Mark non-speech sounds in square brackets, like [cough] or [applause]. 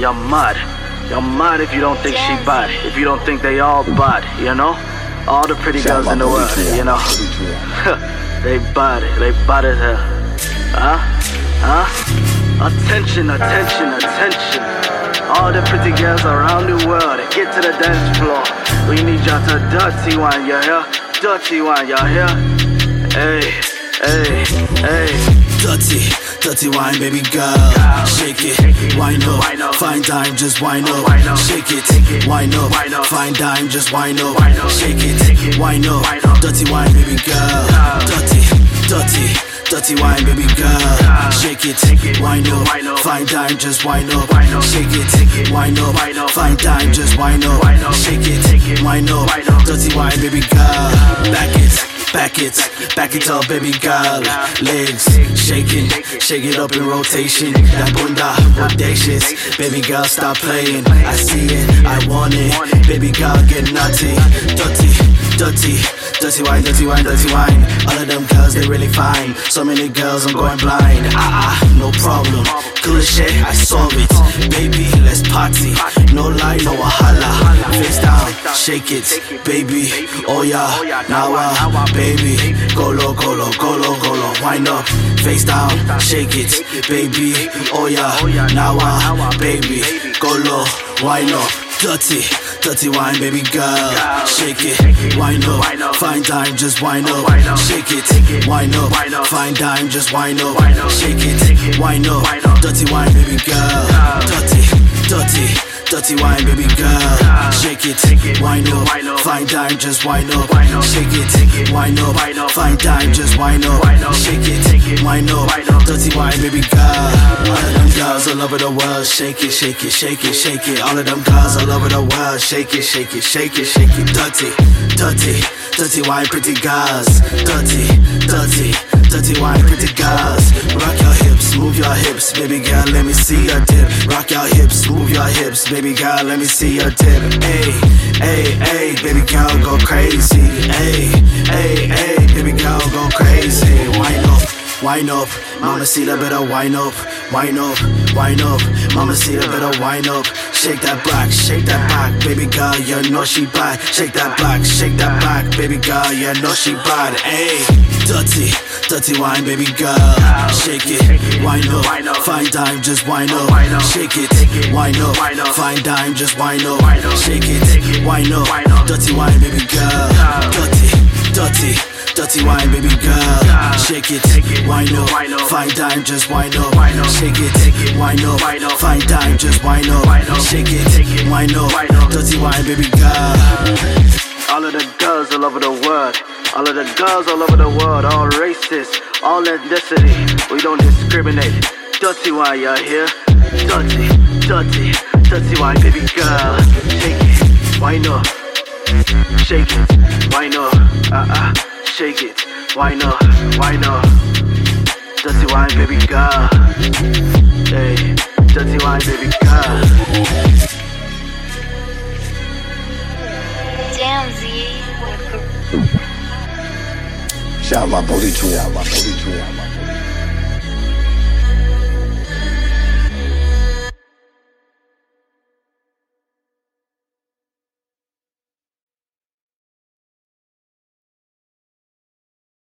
you're mad. You're mad if you don't think she bad. If you don't think they all bad, you know? All the pretty girls in the world, you know? [laughs] they bad. They bad as hell. Huh? Huh? Attention, attention, attention. All the pretty girls around the world, get to the dance floor. We need y'all to dirty one, you hear? Dirty one, you hear? Hey, hey, hey. Dirty, dutty wine, baby girl. Shake it, wine up. Fine dime, just wine up. Shake it, wine up. Fine dime, just wine up. Shake it, wine up. Dutty wine, baby girl. Dirty, dirty. Dutty wine, baby girl. Shake it, wine up. Fine dime, just wine up. Shake it, wine up. Fine dime, just wine up. Shake it, wine up. Dutty wine, baby girl. Back it. Back it, back it up, baby girl. Legs shaking, shake it up in rotation. That bunda, audacious. Baby girl, stop playing. I see it, I want it. Baby girl, get nutty, dirty, dirty. Dutty wine, dutty wine, dutty wine. All of them girls, they really fine. So many girls, I'm going blind. Ah, ah, no problem. Cliche, I solve it. Baby, party. No lie, no wahala. Face down, shake it, baby. Oh yeah, now uh, baby. Go low, go low, go. Wind up, face down, shake it, baby. Oh yeah, now uh, baby. Go low, wind up. Dirty, dutty wine, baby girl. Shake it, wind up. Fine dime, just wind up. Shake it, wind up. Fine dime, just wind up. Shake it, wind up. Dutty wine, baby girl. Dirty, dirty. Dutty wine, baby girl. Shake it, wind up. Fine dime, just wind up. Shake it, wind up. Fine dime, just wind up. Shake it, wind up. Dutty wine, baby girl. All of them girls all over the world. Shake it, shake it, shake it, shake it. All of them girls all over the world. Shake it, shake it, shake it, shake it. Dirty, dirty, dutty wine, pretty girls. Dirty, dirty. Dutty wine, pretty girls. Hips, baby girl, let me see your dip. Rock your hips, move your hips, baby girl, let me see your dip. Hey, hey, hey, baby girl, go crazy. Hey, hey, hey, baby girl, go crazy. Wind up, wind up, mama see the better wind up, wind up, wind up, mama see the better wind up. Shake that back, shake that back, baby girl, you know she bad. Shake that back, shake that back, baby girl, you know she bad. Hey, dirty, dutty wine, baby girl. Shake it, wind up, fine dime, just wind up. Shake it, wind up, fine dime, just wind up. Shake it, wind up, dutty wine, baby girl. Dirty, dirty. Dutty wine, baby girl. Shake it, wind up. Fine dime, just wind up. Shake it, wind up. Fine dime, just wind up. Shake it, wind up. Dutty wine, baby girl. All of the girls all over the world. All of the girls all over the world. All races, all ethnicity. We don't discriminate. Dutty wine, y'all here? Dirty, dirty, dutty wine, baby girl. Shake it, wind up. Shake it, wind up. Uh uh. Shake it, wind up, wind up. Dutty wine, baby girl. Hey, dutty wine, baby girl. Damn, Z. Shout my booty to her, my booty to her, my booty.